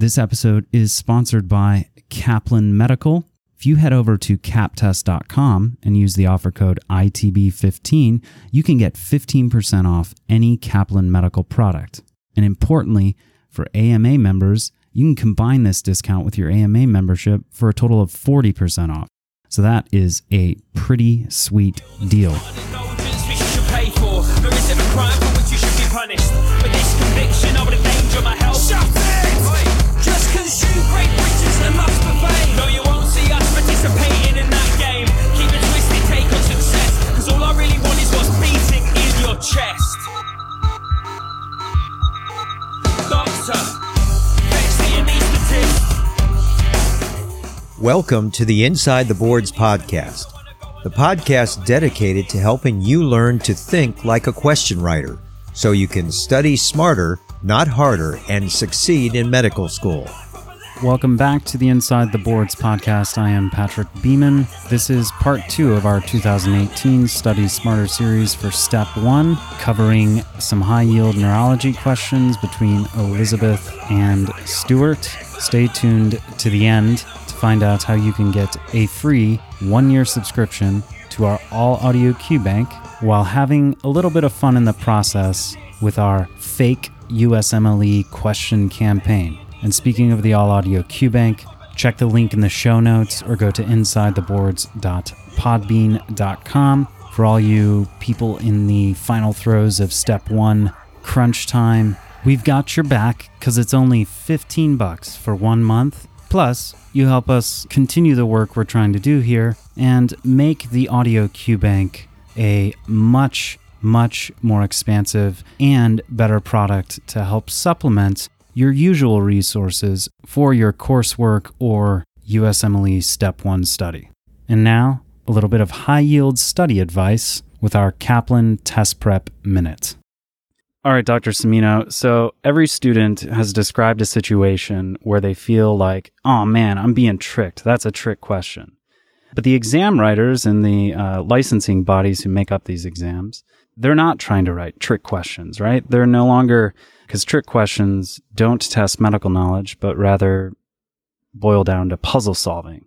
This episode is sponsored by Kaplan Medical. If you head over to kaptest.com and use the offer code ITB15, you can get 15% off any Kaplan Medical product. And importantly, for AMA members, you can combine this discount with your AMA membership for a total of 40% off. So that is a pretty sweet deal. Welcome to the Inside the Boards podcast, the podcast dedicated to helping you learn to think like a question writer so you can study smarter, not harder, and succeed in medical school. Welcome back to the Inside the Boards podcast. I am Patrick Beeman. This is part two of our 2018 Study Smarter series for Step One, covering some high yield neurology questions between Elizabeth and Stuart. Stay tuned to the end find out how you can get a free one year subscription to our all audio Q Bank while having a little bit of fun in the process with our fake USMLE question campaign. And speaking of the all audio Q Bank, check the link in the show notes or go to insidetheboards.podbean.com for all you people in the final throes of step one crunch time. We've got your back because it's only 15 bucks for one month. Plus, you help us continue the work we're trying to do here and make the audio Q Bank a much, much more expansive and better product to help supplement your usual resources for your coursework or USMLE Step 1 study. And now, a little bit of high yield study advice with our Kaplan Test Prep Minute. All right, Dr. Semino. So every student has described a situation where they feel like, oh man, I'm being tricked. That's a trick question. But the exam writers and the uh, licensing bodies who make up these exams, they're not trying to write trick questions, right? They're no longer, because trick questions don't test medical knowledge, but rather boil down to puzzle solving.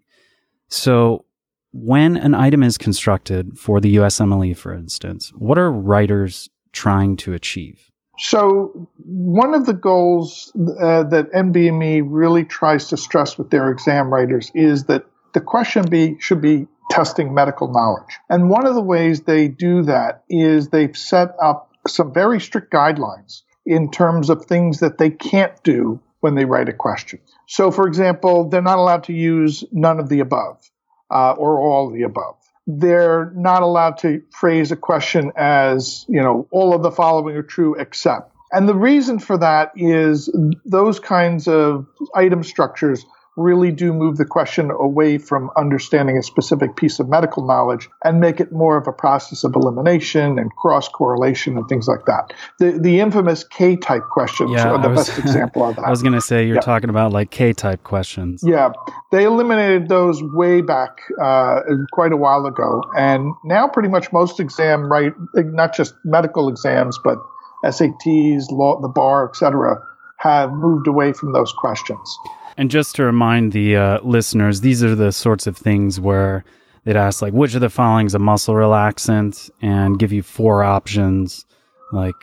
So when an item is constructed for the USMLE, for instance, what are writers trying to achieve? So, one of the goals uh, that NBME really tries to stress with their exam writers is that the question be should be testing medical knowledge. And one of the ways they do that is they've set up some very strict guidelines in terms of things that they can't do when they write a question. So, for example, they're not allowed to use none of the above uh, or all of the above they're not allowed to phrase a question as, you know, all of the following are true except. And the reason for that is those kinds of item structures really do move the question away from understanding a specific piece of medical knowledge and make it more of a process of elimination and cross correlation and things like that. The the infamous K type questions Yeah, are the was- best example of that. I was going to say you're Yeah. talking about like K type questions. Yeah, they eliminated those way back uh, quite a while ago, and now pretty much most exam right, not just medical exams, but SATs, law, the bar, etc., have moved away from those questions. And just to remind the uh, listeners, these are the sorts of things where they'd ask, like, which of the following is a muscle relaxant, and give you four options, like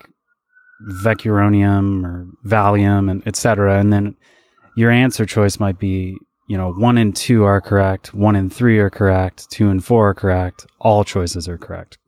Vecuronium or Valium, and etc. And then your answer choice might be, you know, one and two are correct, one and three are correct, two and four are correct, all choices are correct.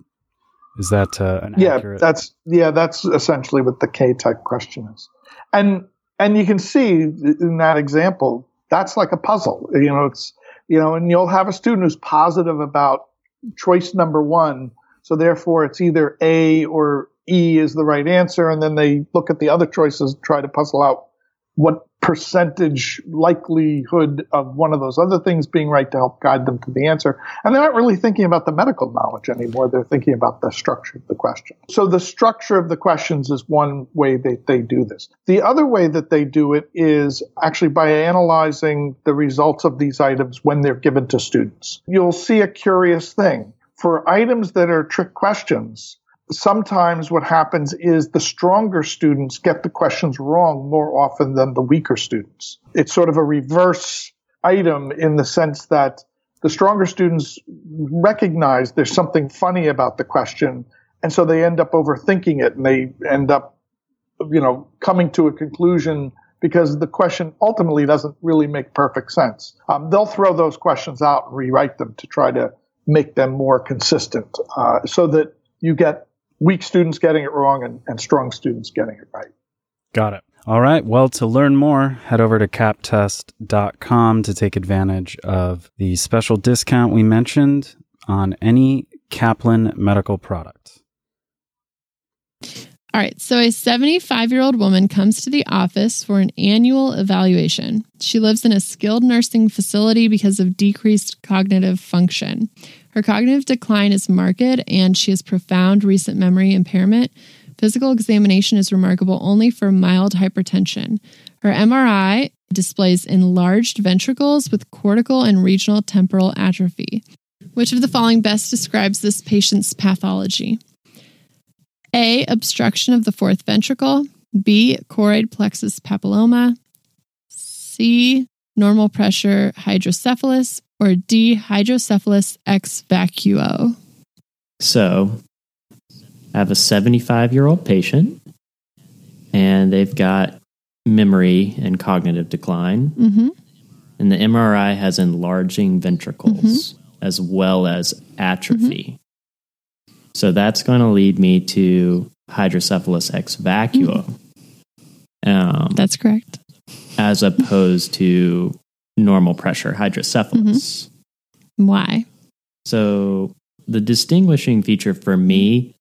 Is that uh, an yeah, accurate? that's yeah, that's essentially what the K type question is, and and you can see in that example that's like a puzzle. You know, it's you know, and you'll have a student who's positive about choice number one, so therefore it's either A or E is the right answer, and then they look at the other choices, try to puzzle out what percentage likelihood of one of those other things being right to help guide them to the answer. And they're not really thinking about the medical knowledge anymore. They're thinking about the structure of the question. So the structure of the questions is one way that they do this. The other way that they do it is actually by analyzing the results of these items when they're given to students. You'll see a curious thing. For items that are trick questions, sometimes what happens is the stronger students get the questions wrong more often than the weaker students. It's sort of a reverse item in the sense that the stronger students recognize there's something funny about the question, and so they end up overthinking it and they end up, you know, coming to a conclusion because the question ultimately doesn't really make perfect sense. Um, they'll throw those questions out and rewrite them to try to make them more consistent uh, so that you get weak students getting it wrong and, and strong students getting it right. Got it. All right. Well, to learn more, head over to kaptest.com to take advantage of the special discount we mentioned on any Kaplan medical product. All right. So, a 75 year old woman comes to the office for an annual evaluation. She lives in a skilled nursing facility because of decreased cognitive function. Her cognitive decline is marked and she has profound recent memory impairment. Physical examination is remarkable only for mild hypertension. Her MRI displays enlarged ventricles with cortical and regional temporal atrophy. Which of the following best describes this patient's pathology? A. Obstruction of the fourth ventricle. B. Choroid plexus papilloma. C. Normal pressure hydrocephalus. Or D. Hydrocephalus ex vacuo. So, I have a 75 year old patient, and they've got memory and cognitive decline. Mm-hmm. And the MRI has enlarging ventricles as well as atrophy. So that's going to lead me to hydrocephalus ex vacuo, um, That's correct. as opposed to normal pressure hydrocephalus. Why? So the distinguishing feature for me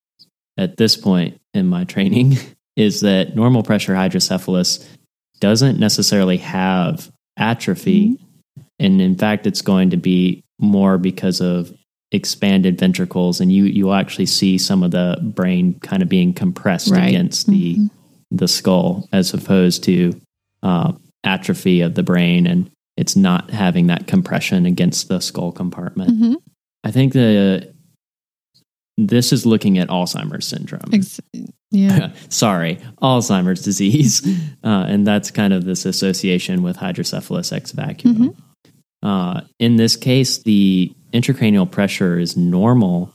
at this point in my training is that normal pressure hydrocephalus doesn't necessarily have atrophy. And in fact, it's going to be more because of expanded ventricles and you you actually see some of the brain kind of being compressed Right. against the the skull as opposed to uh, atrophy of the brain and it's not having that compression against the skull compartment. Mhm. I think the this is looking at Alzheimer's syndrome. Ex- yeah. Sorry, Alzheimer's disease, uh, and that's kind of this association with hydrocephalus ex vacuo. Uh, in this case, the intracranial pressure is normal,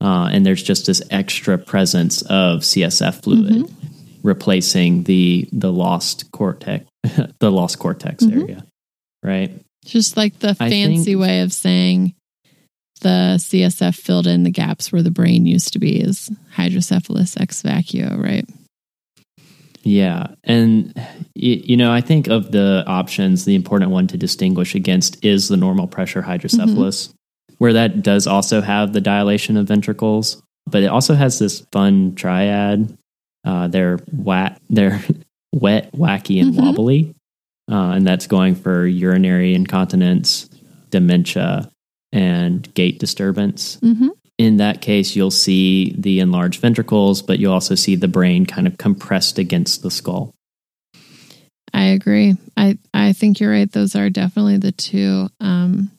uh, and there's just this extra presence of CSF fluid mm-hmm. replacing the the lost cortex, the lost cortex mm-hmm. area, right? Just like the fancy think- way of saying the CSF filled in the gaps where the brain used to be is hydrocephalus ex vacuo, right? Yeah. And, you know, I think of the options, the important one to distinguish against is the normal pressure hydrocephalus, mm-hmm. Where that does also have the dilation of ventricles, but it also has this fun triad. Uh, they're, wa- they're wet, wacky, and Mhm. wobbly. Uh, and that's going for urinary incontinence, dementia, and gait disturbance Mm-hmm. in that case, you'll see the enlarged ventricles, but you'll also see the brain kind of compressed against the skull. I agree. I I think you're right. Those are definitely the two um,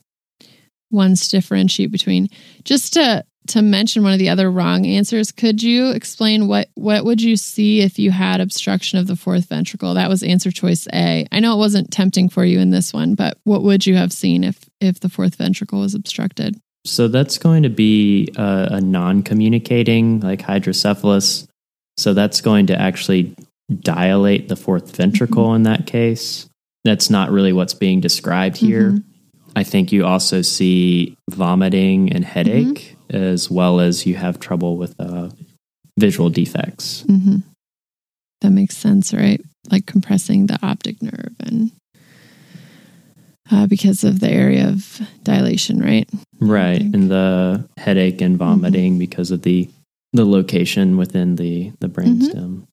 ones to differentiate between. Just to to mention one of the other wrong answers, could you explain what what would you see if you had obstruction of the fourth ventricle? That was answer choice A. I know it wasn't tempting for you in this one, but what would you have seen if if the fourth ventricle was obstructed? So that's going to be a, a non communicating, like hydrocephalus. So that's going to actually dilate the fourth ventricle in that case. that's not really what's being described here. Mm-hmm. I think you also see vomiting and headache, Mm-hmm. as well as you have trouble with uh, visual defects. hmm That makes sense, right? Like compressing the optic nerve and uh, because of the area of dilation, right? Right, and the headache and vomiting Mm-hmm. because of the the location within the the brainstem.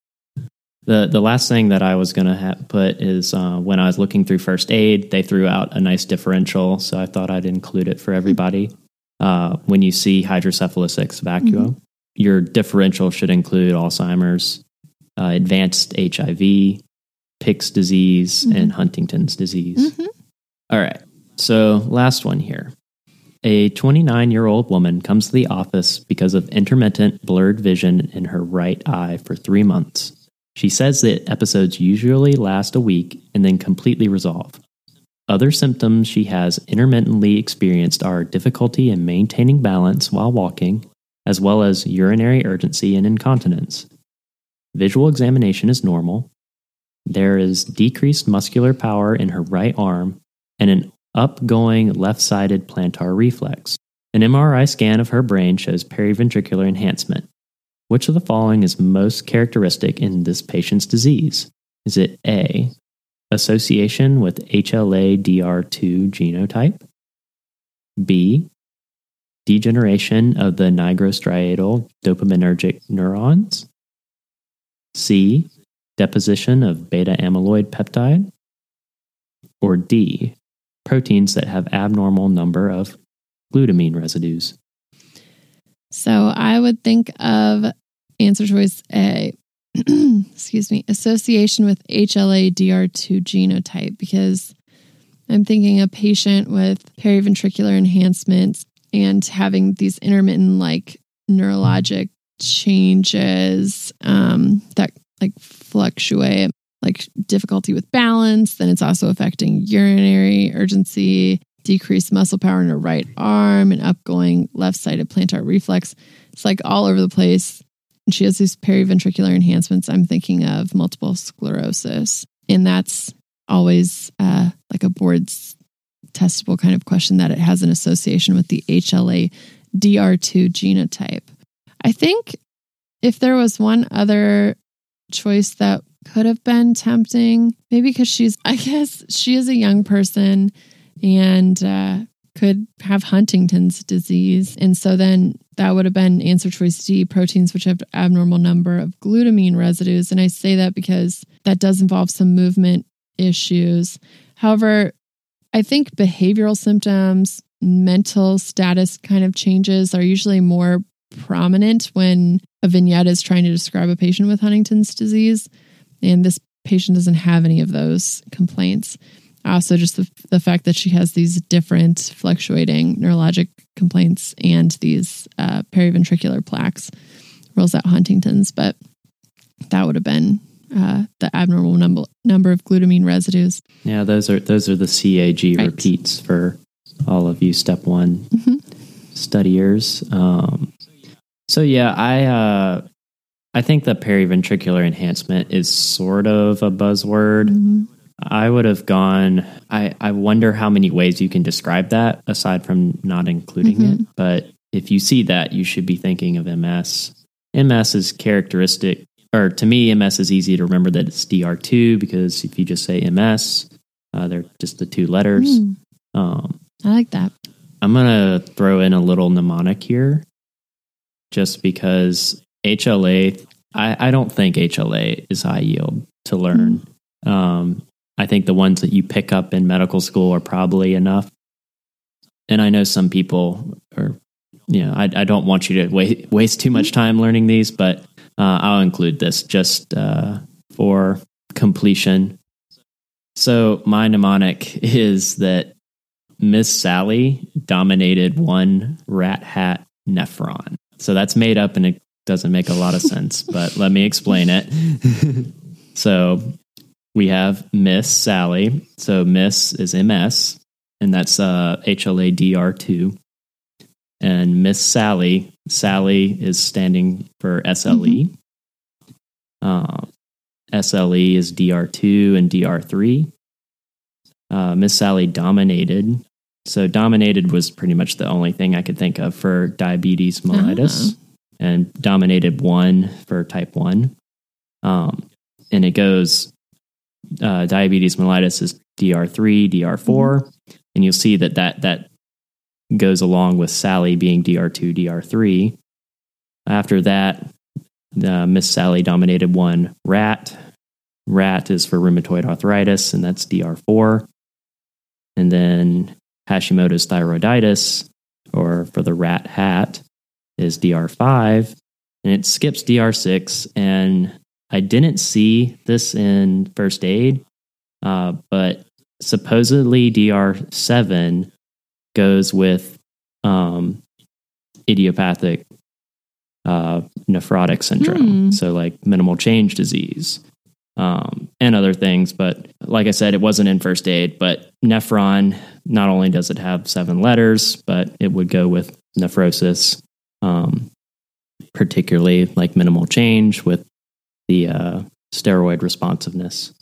The the last thing that I was going to ha- put is uh, when I was looking through first aid, they threw out a nice differential, so I thought I'd include it for everybody. Uh, when you see hydrocephalus ex vacuo, your differential should include Alzheimer's, uh, advanced HIV, Pick's disease, and Huntington's disease. All right. So, last one here. A 29 year old woman comes to the office because of intermittent blurred vision in her right eye for three months. She says that episodes usually last a week and then completely resolve. Other symptoms she has intermittently experienced are difficulty in maintaining balance while walking, as well as urinary urgency and incontinence. Visual examination is normal. There is decreased muscular power in her right arm and an upgoing left sided plantar reflex. An MRI scan of her brain shows periventricular enhancement. Which of the following is most characteristic in this patient's disease? Is it A, association with HLA-DR2 genotype? B, degeneration of the nigrostriatal dopaminergic neurons? C, deposition of beta amyloid peptide? Or D, proteins that have abnormal number of glutamine residues? So I would think of answer choice A, excuse me, association with HLA-DR2 genotype because I'm thinking a patient with periventricular enhancement and having these intermittent like neurologic changes um, that like fluctuate, like difficulty with balance. Then it's also affecting urinary urgency, decreased muscle power in her right arm, and upgoing left sided plantar reflex. It's like all over the place. And she has these periventricular enhancements. I'm thinking of multiple sclerosis. And that's always uh, like a board's testable kind of question that it has an association with the HLA DR2 genotype. I think if there was one other choice that could have been tempting, maybe because she's, I guess, she is a young person and uh, could have Huntington's disease. And so then that would have been answer choice D proteins, which have abnormal number of glutamine residues. And I say that because that does involve some movement issues. However, I think behavioral symptoms, mental status kind of changes are usually more prominent when a vignette is trying to describe a patient with Huntington's disease. And this patient doesn't have any of those complaints. Also, just the, the fact that she has these different fluctuating neurologic complaints and these uh, periventricular plaques rules out Huntington's. But that would have been uh, the abnormal number number of glutamine residues. Yeah, those are those are the CAG Right. repeats for all of you step one Mhm. studiers. Um, so yeah, I uh, I think the periventricular enhancement is sort of a buzzword. I would have gone. I I wonder how many ways you can describe that aside from not including it. But if you see that, you should be thinking of MS. MS is characteristic, or to me, MS is easy to remember that it's DR2 because if you just say MS, uh, they're just the two letters. Mm, Um, I like that. I'm going to throw in a little mnemonic here just because HLA, I, I don't think HLA is high yield to learn. Um, I think the ones that you pick up in medical school are probably enough. And I know some people are, you know, I, I don't want you to waste, waste too much time learning these, but uh, I'll include this just uh, for completion. So my mnemonic is that Miss Sally dominated one rat hat nephron. So that's made up and it doesn't make a lot of sense, but let me explain it. so we have Miss Sally. So Miss is MS, and that's uh, HLA-DR2. And Miss Sally, Sally is standing for SLE. Uh, SLE is DR2 and DR3. uh, Miss Sally dominated. So dominated was pretty much the only thing I could think of for diabetes mellitus, and dominated one for type one. Um, and it goes uh, diabetes mellitus is DR3, DR4, and you'll see that that that goes along with Sally being DR2, DR3. After that, uh, Miss Sally dominated one rat. Rat is for rheumatoid arthritis, and that's DR4. And then Hashimoto's thyroiditis, or for the rat hat, is DR5. And it skips DR6. And I didn't see this in first aid, uh, but supposedly DR7 goes with um, idiopathic uh, nephrotic syndrome. Hmm. So, like minimal change disease um, and other things. But like I said, it wasn't in first aid. But nephron, not only does it have seven letters, but it would go with nephrosis, um, particularly like minimal change with the uh, steroid responsiveness.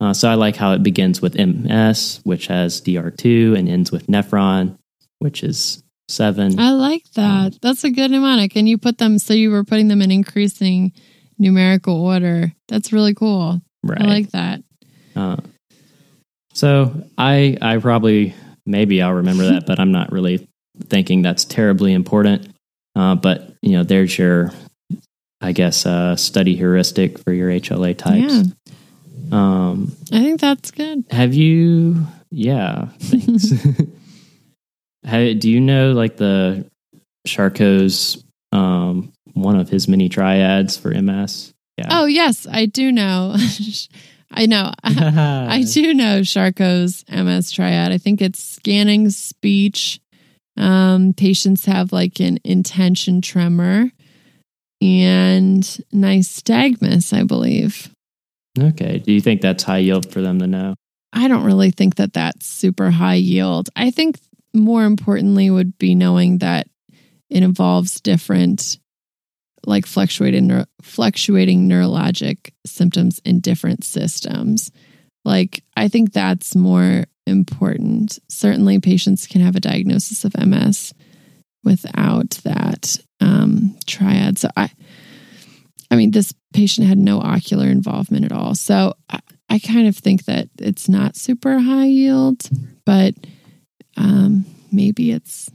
Uh, so I like how it begins with MS, which has DR2, and ends with nephron, which is seven. I like that. That's a good mnemonic. And you put them, so you were putting them in increasing numerical order. That's really cool. right. I like that. Uh, so I I probably maybe I'll remember that, but I'm not really thinking that's terribly important. Uh, but you know, there's your I guess uh, study heuristic for your HLA types. Yeah, Um, I think that's good. have you? Yeah, thanks. do you know like the Charcot's um, one of his many triads for MS? Yeah. Oh, yes, I do know. I know. I do know Charcot's MS triad. I think it's scanning speech. Um, patients have like an intention tremor and nystagmus, I believe. Okay. Do you think that's high yield for them to know? I don't really think that that's super high yield. I think more importantly would be knowing that it involves different, like fluctuating, neur- fluctuating neurologic symptoms in different systems. Like, I think that's more important. Certainly, patients can have a diagnosis of MS without that um, triad. So, I, I mean, this patient had no ocular involvement at all. So, I, I kind of think that it's not super high yield, but um, maybe it's.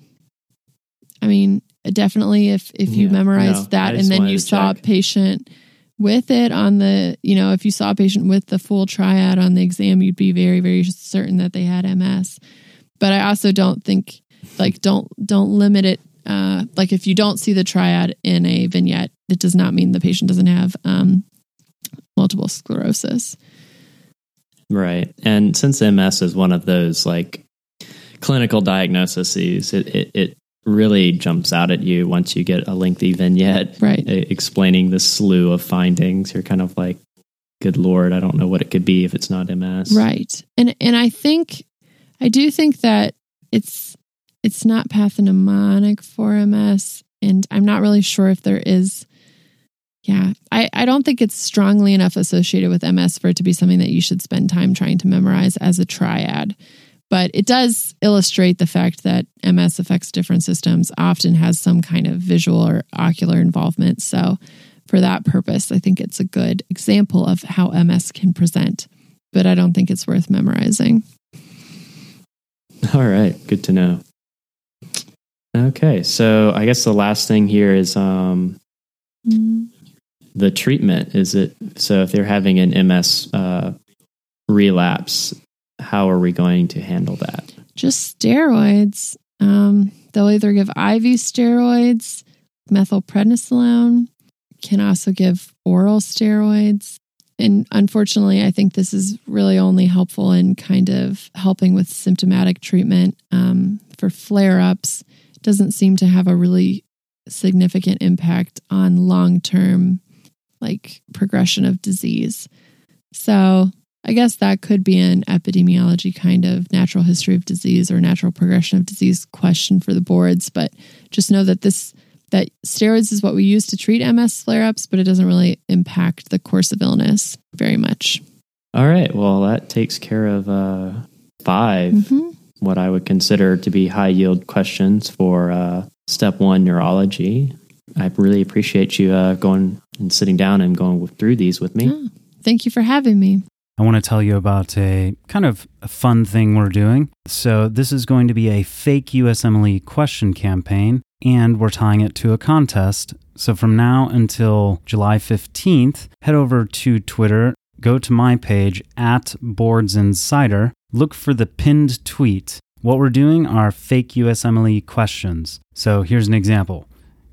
I mean, definitely if if you Yeah, memorize no, that and then you saw check. a patient with it on the, you know, if you saw a patient with the full triad on the exam, you'd be very very certain that they had MS. But I also don't think like don't don't limit it. Uh, like if you don't see the triad in a vignette, it does not mean the patient doesn't have um, multiple sclerosis. Right. And since MS is one of those like clinical diagnoses, it, it, it really jumps out at you once you get a lengthy vignette Right. explaining the slew of findings. You're kind of like, good Lord, I don't know what it could be if it's not MS. Right. And and I think I do think that it's it's not pathognomonic for MS and I'm not really sure if there is yeah, I, I don't think it's strongly enough associated with MS for it to be something that you should spend time trying to memorize as a triad. But it does illustrate the fact that MS affects different systems, often has some kind of visual or ocular involvement. So, for that purpose, I think it's a good example of how MS can present but I don't think it's worth memorizing. All right. Good to know. Okay. So I guess the last thing here is um, the treatment. Is it so if they're having an MS uh, relapse, how are we going to handle that? Just steroids. Um, they'll either give IV steroids, methylprednisolone, can also give oral steroids. And unfortunately, I think this is really only helpful in kind of helping with symptomatic treatment um, for flare ups. Doesn't seem to have a really significant impact on long term, like progression of disease. So I guess that could be an epidemiology kind of natural history of disease or natural progression of disease question for the boards. But just know that this that steroids is what we use to treat MS flare ups, but it doesn't really impact the course of illness very much. All right. Well, that takes care of uh, 5 what I would consider to be high yield questions for uh, step one neurology. I really appreciate you uh, going and sitting down and going through these with me. Thank you for having me. I want to tell you about a kind of a fun thing we're doing. So, this is going to be a fake USMLE question campaign, and we're tying it to a contest. So, from now until July 15th, head over to Twitter, go to my page at Boards Insider, look for the pinned tweet. What we're doing are fake USMLE questions. So, here's an example.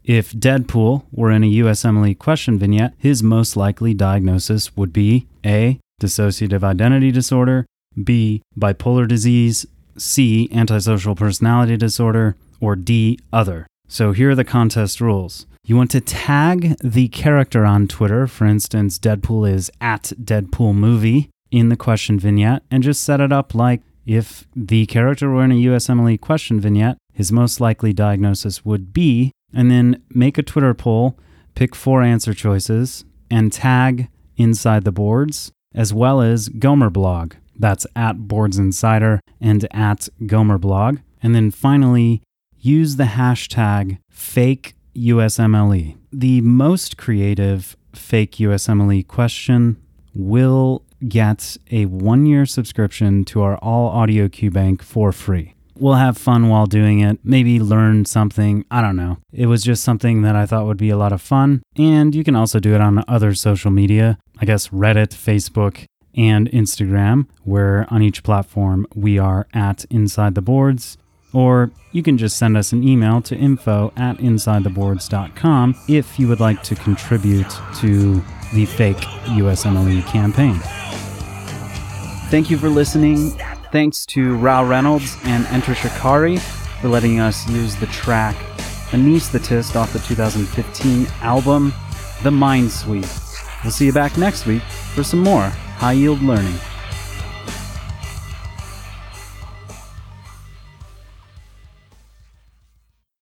If Deadpool were in a USMLE question vignette, his most likely diagnosis would be A. Dissociative identity disorder, B. Bipolar disease, C. Antisocial personality disorder, or D. Other. So here are the contest rules. You want to tag the character on Twitter. For instance, Deadpool is at Deadpool Movie in the question vignette, and just set it up like if the character were in a USMLE question vignette, his most likely diagnosis would be, and then make a Twitter poll, pick four answer choices, and tag inside the boards, as well as Gomer Blog. That's at Boards Insider and at Gomer Blog. And then finally, use the hashtag fake USMLE. The most creative fake USMLE question will get a one year subscription to our All Audio Q Bank for free. We'll have fun while doing it, maybe learn something. I don't know. It was just something that I thought would be a lot of fun. And you can also do it on other social media, I guess Reddit, Facebook, and Instagram, where on each platform we are at Inside the Boards. Or you can just send us an email to info at insidetheboards.com if you would like to contribute to the fake USMLE campaign. Thank you for listening. Thanks to Rou Reynolds and Enter Shikari for letting us use the track Anesthetist off the 2015 album The Mindsweep. We'll see you back next week for some more high yield learning.